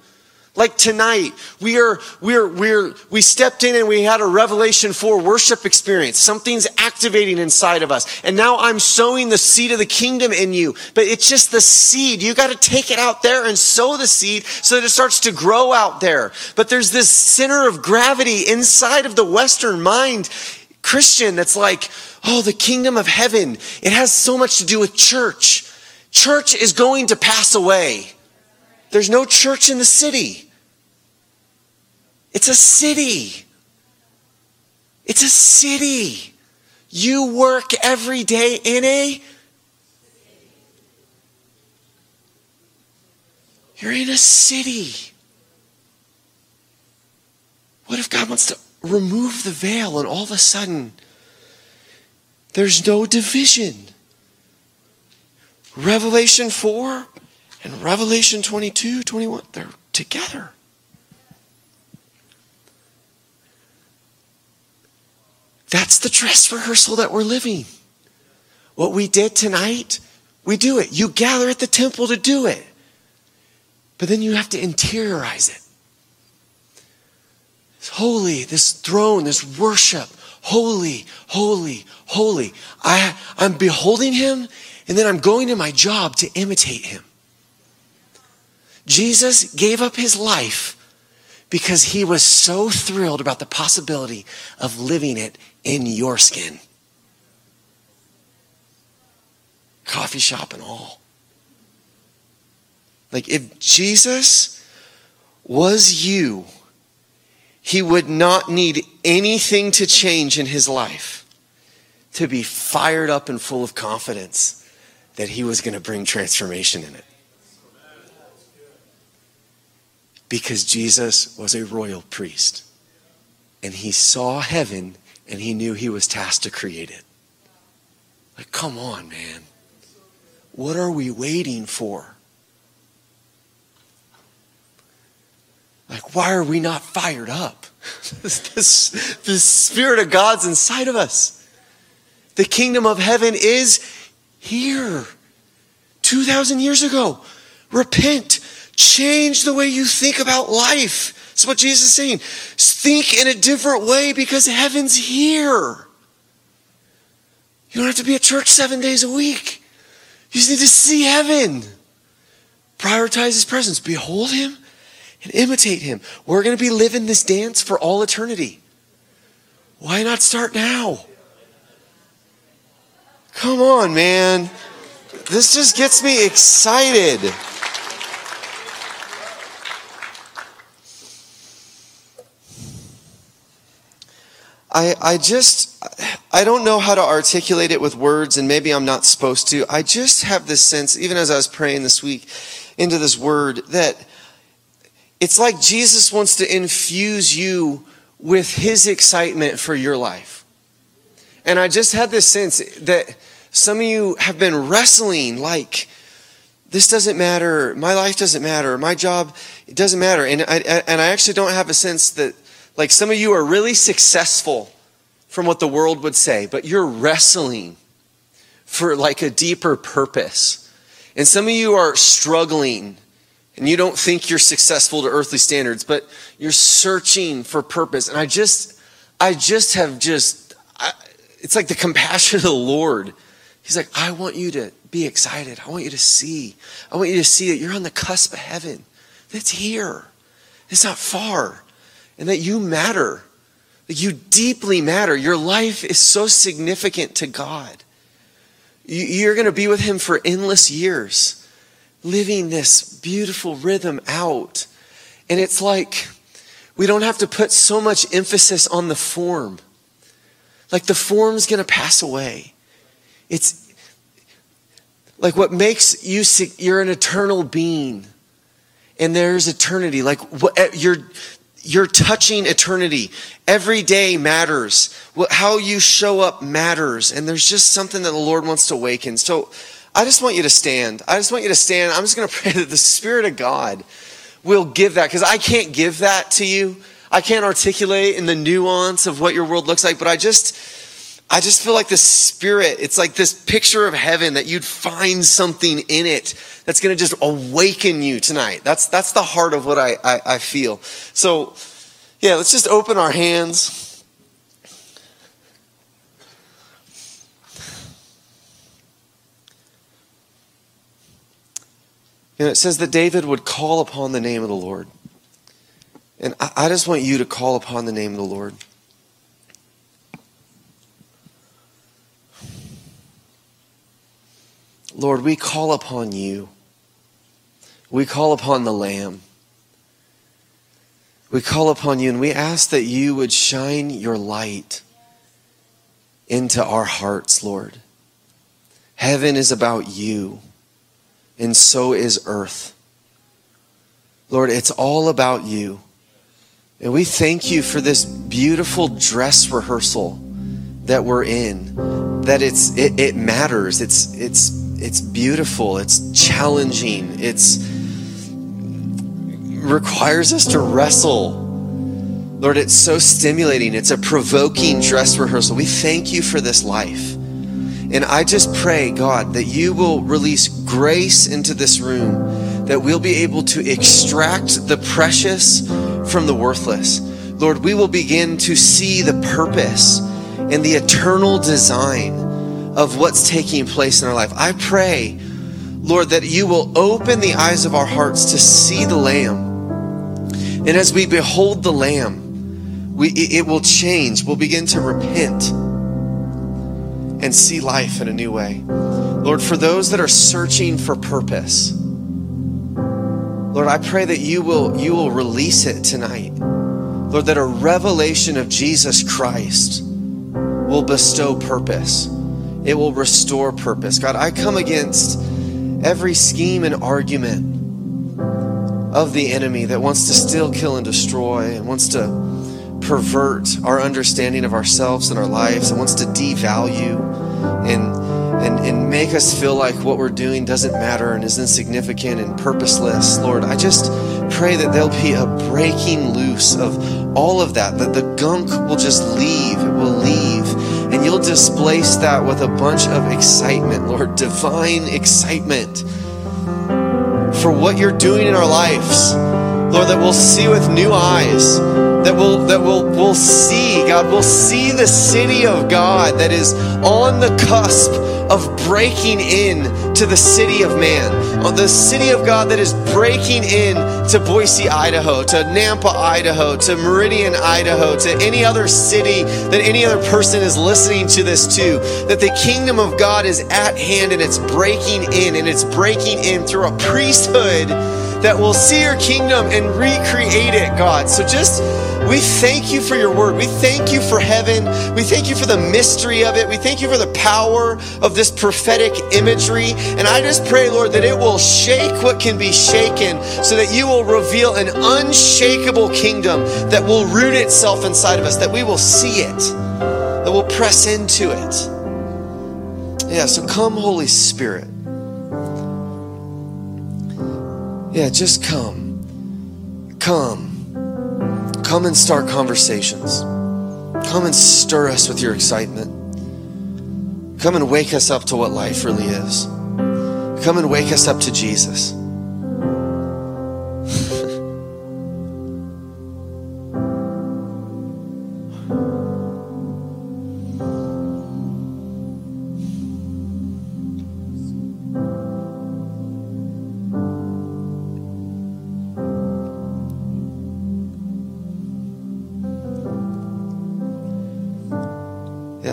Like tonight, we are, we're, we're, we stepped in and we had a Revelation 4 worship experience. Something's activating inside of us. And now I'm sowing the seed of the kingdom in you. But it's just the seed. You got to take it out there and sow the seed so that it starts to grow out there. But there's this center of gravity inside of the Western mind, Christian, that's like, oh, the kingdom of heaven. It has so much to do with church. Church is going to pass away. There's no church in the city. It's a city. It's a city. You work every day in a You're in a city. What if God wants to remove the veil and all of a sudden there's no division? Revelation 4 and Revelation 22, 21, they're together. That's the dress rehearsal that we're living. What we did tonight, we do it. You gather at the temple to do it. But then you have to interiorize it. It's holy, this throne, this worship. Holy, holy, holy. I, I'm beholding him, and then I'm going to my job to imitate him. Jesus gave up his life because he was so thrilled about the possibility of living it in your skin. Coffee shop and all. Like if Jesus was you, he would not need anything to change in his life to be fired up and full of confidence that he was going to bring transformation in it. because Jesus was a royal priest. And he saw heaven and he knew he was tasked to create it. Like, come on, man. What are we waiting for? Like, why are we not fired up? this, this, Spirit of God's inside of us. The kingdom of heaven is here. 2,000 years ago. Repent, Change the way you think about life. That's what Jesus is saying. Think in a different way because heaven's here. You don't have to be at church seven days a week. You just need to see heaven. Prioritize his presence. Behold him and imitate him. We're going to be living this dance for all eternity. Why not start now? Come on, man. This just gets me excited. I, I just, I don't know how to articulate it with words, and maybe I'm not supposed to. I just have this sense, even as I was praying this week into this word, that it's like Jesus wants to infuse you with his excitement for your life. And I just had this sense that some of you have been wrestling like, this doesn't matter, my life doesn't matter, my job, it doesn't matter. And I, and I actually don't have a sense that like some of you are really successful from what the world would say, but you're wrestling for like a deeper purpose. And some of you are struggling and you don't think you're successful to earthly standards, but you're searching for purpose. And I just, I just have just, I, it's like the compassion of the Lord. He's like, I want you to be excited. I want you to see. I want you to see that you're on the cusp of heaven. That's here. It's not far and that you matter. That you deeply matter. Your life is so significant to God. You're going to be with Him for endless years, living this beautiful rhythm out. And it's like we don't have to put so much emphasis on the form. Like the form's going to pass away. It's like what makes you, you're an eternal being and there's eternity. Like what, you're, touching eternity. Every day matters. How you show up matters. And there's just something that the Lord wants to awaken. So I just want you to stand. I just want you to stand. I'm just going to pray that the Spirit of God will give that because I can't give that to you. I can't articulate in the nuance of what your world looks like, but I just I just feel like the spirit, it's like this picture of heaven that you'd find something in it that's going to just awaken you tonight. That's, that's the heart of what I, I, I feel. So, yeah, let's just open our hands. You know, it says that David would call upon the name of the Lord. And I, I just want you to call upon the name of the Lord. Lord, we call upon you. We call upon the Lamb. We call upon you and we ask that you would shine your light into our hearts, Lord. Heaven is about you, and so is earth. Lord, it's all about you. And we thank you for this beautiful dress rehearsal that we're in. That it's it, it matters. It's it's it's beautiful, it's challenging, it's requires us to wrestle. Lord, it's so stimulating. It's a provoking dress rehearsal. We thank you for this life. And I just pray, God, that you will release grace into this room, that we'll be able to extract the precious from the worthless. Lord, we will begin to see the purpose and the eternal design of what's taking place in our life. I pray, Lord, that you will open the eyes of our hearts to see the Lamb. And as we behold the Lamb, we, it will change. We'll begin to repent and see life in a new way. Lord, for those that are searching for purpose, Lord, I pray that you will, you will release it tonight. Lord, that a revelation of Jesus Christ will bestow purpose. It will restore purpose. God, I come against every scheme and argument of the enemy that wants to steal, kill, and destroy, and wants to pervert our understanding of ourselves and our lives, and wants to devalue and and, and make us feel like what we're doing doesn't matter and is insignificant and purposeless. Lord, I just pray that there'll be a breaking loose of all of that, that the gunk will just leave, it will leave, and you'll displace that with a bunch of excitement, Lord, divine excitement for what you're doing in our lives. Lord, that we'll see with new eyes that we'll that we'll we'll see God we'll see the city of God that is on the cusp of breaking in to the city of man. On the city of God that is breaking in to Boise Idaho to Nampa Idaho to Meridian Idaho to any other city that any other person is listening to this to that the kingdom of God is at hand and it's breaking in and it's breaking in through a priesthood that will see your kingdom and recreate it God so just we thank you for your word. We thank you for heaven. We thank you for the mystery of it. We thank you for the power of this prophetic imagery. And I just pray, Lord, that it will shake what can be shaken so that you will reveal an unshakable kingdom that will root itself inside of us, that we will see it, that we'll press into it. Yeah, so come, Holy Spirit. Yeah, just come. Come. Come and start conversations. Come and stir us with your excitement. Come and wake us up to what life really is. Come and wake us up to Jesus.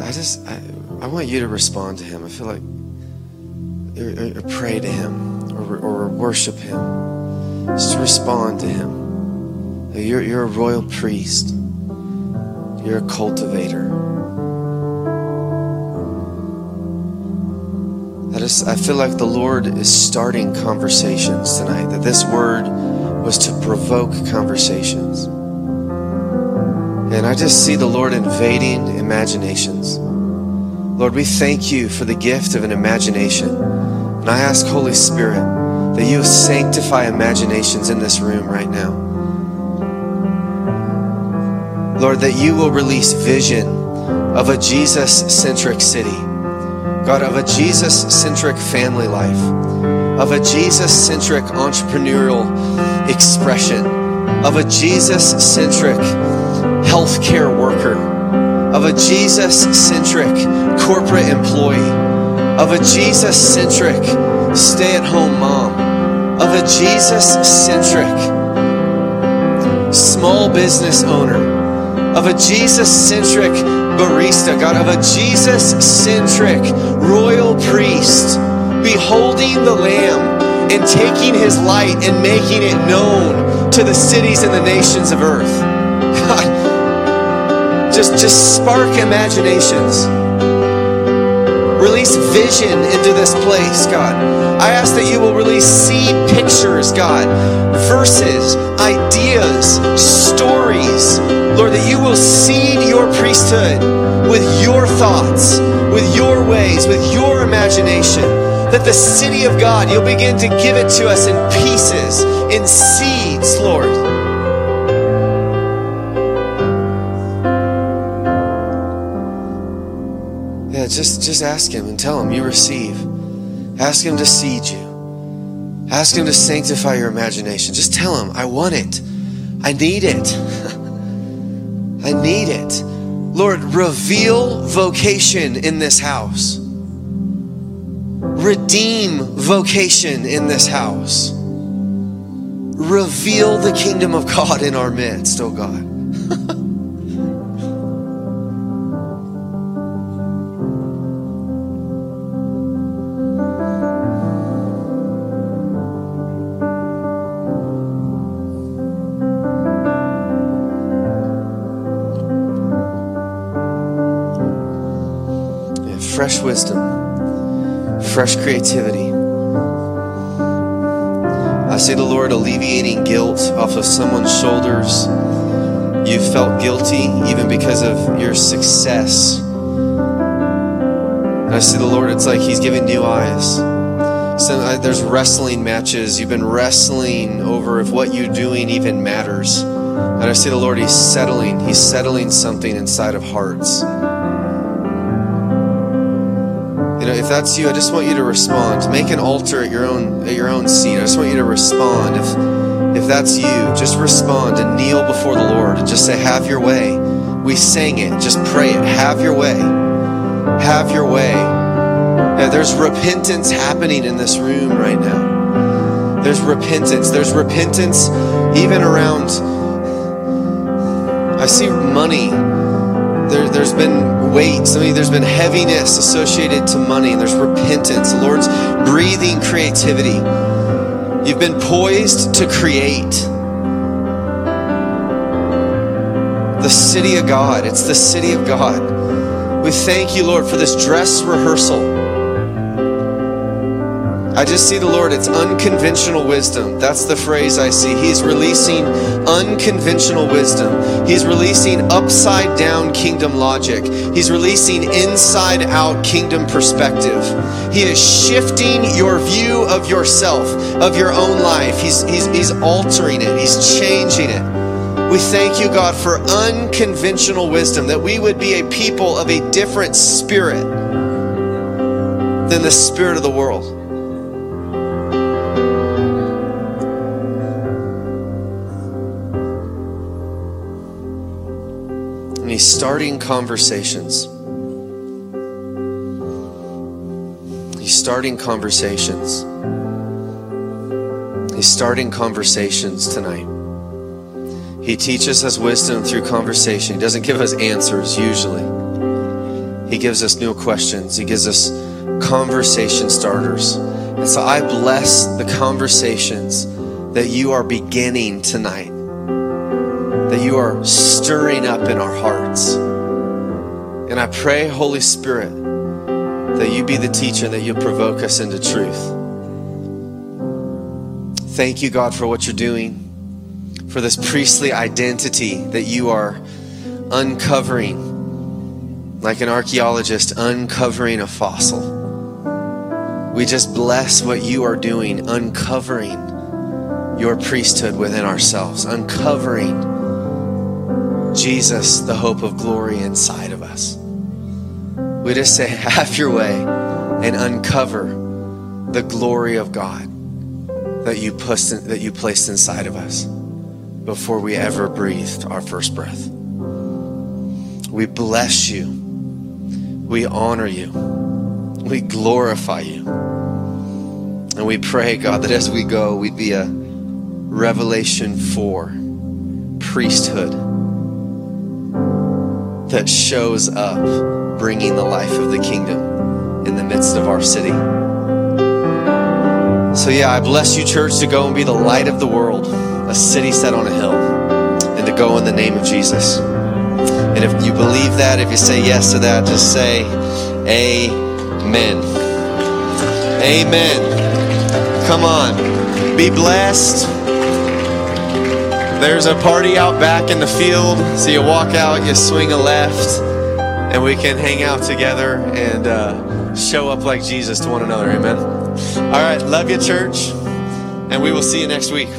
I just I, I want you to respond to him. I feel like or, or pray to him or, or worship him. Just respond to him. You're, you're a royal priest. You're a cultivator. I just I feel like the Lord is starting conversations tonight. That this word was to provoke conversations. And I just see the Lord invading imaginations. Lord, we thank you for the gift of an imagination. And I ask, Holy Spirit, that you sanctify imaginations in this room right now. Lord, that you will release vision of a Jesus centric city. God, of a Jesus centric family life, of a Jesus centric entrepreneurial expression, of a Jesus centric healthcare worker, of a Jesus centric corporate employee, of a Jesus centric stay at home mom, of a Jesus centric small business owner, of a Jesus centric barista, God, of a Jesus centric royal priest, beholding the Lamb and taking his light and making it known to the cities and the nations of earth. God, just, just spark imaginations. Release vision into this place, God. I ask that you will release seed pictures, God, verses, ideas, stories. Lord, that you will seed your priesthood with your thoughts, with your ways, with your imagination. That the city of God, you'll begin to give it to us in pieces, in seeds, Lord. Just just ask him and tell him you receive. Ask him to seed you. Ask him to sanctify your imagination. Just tell him, I want it. I need it. I need it. Lord, reveal vocation in this house. Redeem vocation in this house. Reveal the kingdom of God in our midst, oh God. wisdom, fresh creativity. I see the Lord alleviating guilt off of someone's shoulders. You felt guilty even because of your success. And I see the Lord, it's like He's giving new eyes. So uh, there's wrestling matches. You've been wrestling over if what you're doing even matters. And I see the Lord, He's settling. He's settling something inside of hearts. If that's you, I just want you to respond. Make an altar at your own at your own seat. I just want you to respond. If If that's you, just respond and kneel before the Lord and just say, Have your way. We sang it. Just pray it. Have your way. Have your way. There's repentance happening in this room right now. There's repentance. There's repentance even around. I see money. There, there's been weight. I mean, there's been heaviness associated to money, there's repentance. The Lord's breathing creativity. You've been poised to create. The city of God. It's the city of God. We thank you, Lord, for this dress rehearsal. I just see the Lord, it's unconventional wisdom. That's the phrase I see. He's releasing unconventional wisdom. He's releasing upside down kingdom logic. He's releasing inside out kingdom perspective. He is shifting your view of yourself, of your own life. He's, he's, he's altering it, He's changing it. We thank you, God, for unconventional wisdom, that we would be a people of a different spirit than the spirit of the world. Starting conversations. He's starting conversations. He's starting conversations tonight. He teaches us wisdom through conversation. He doesn't give us answers usually. He gives us new questions. He gives us conversation starters. And so I bless the conversations that you are beginning tonight that you are stirring up in our hearts. And I pray, Holy Spirit, that you be the teacher, that you provoke us into truth. Thank you, God, for what you're doing, for this priestly identity that you are uncovering, like an archaeologist uncovering a fossil. We just bless what you are doing, uncovering your priesthood within ourselves, uncovering Jesus, the hope of glory inside of us. We just say, Have your way and uncover the glory of God that you, placed, that you placed inside of us before we ever breathed our first breath. We bless you. We honor you. We glorify you. And we pray, God, that as we go, we'd be a Revelation 4 priesthood that shows up bringing the life of the kingdom in the midst of our city. So, yeah, I bless you, church, to go and be the light of the world, a city set on a hill, and to go in the name of Jesus. And if you believe that, if you say yes to that, just say, Amen. Amen. Come on. Be blessed. There's a party out back in the field. So you walk out, you swing a left, and we can hang out together and uh, show up like Jesus to one another. Amen. All right. Love you, church. And we will see you next week.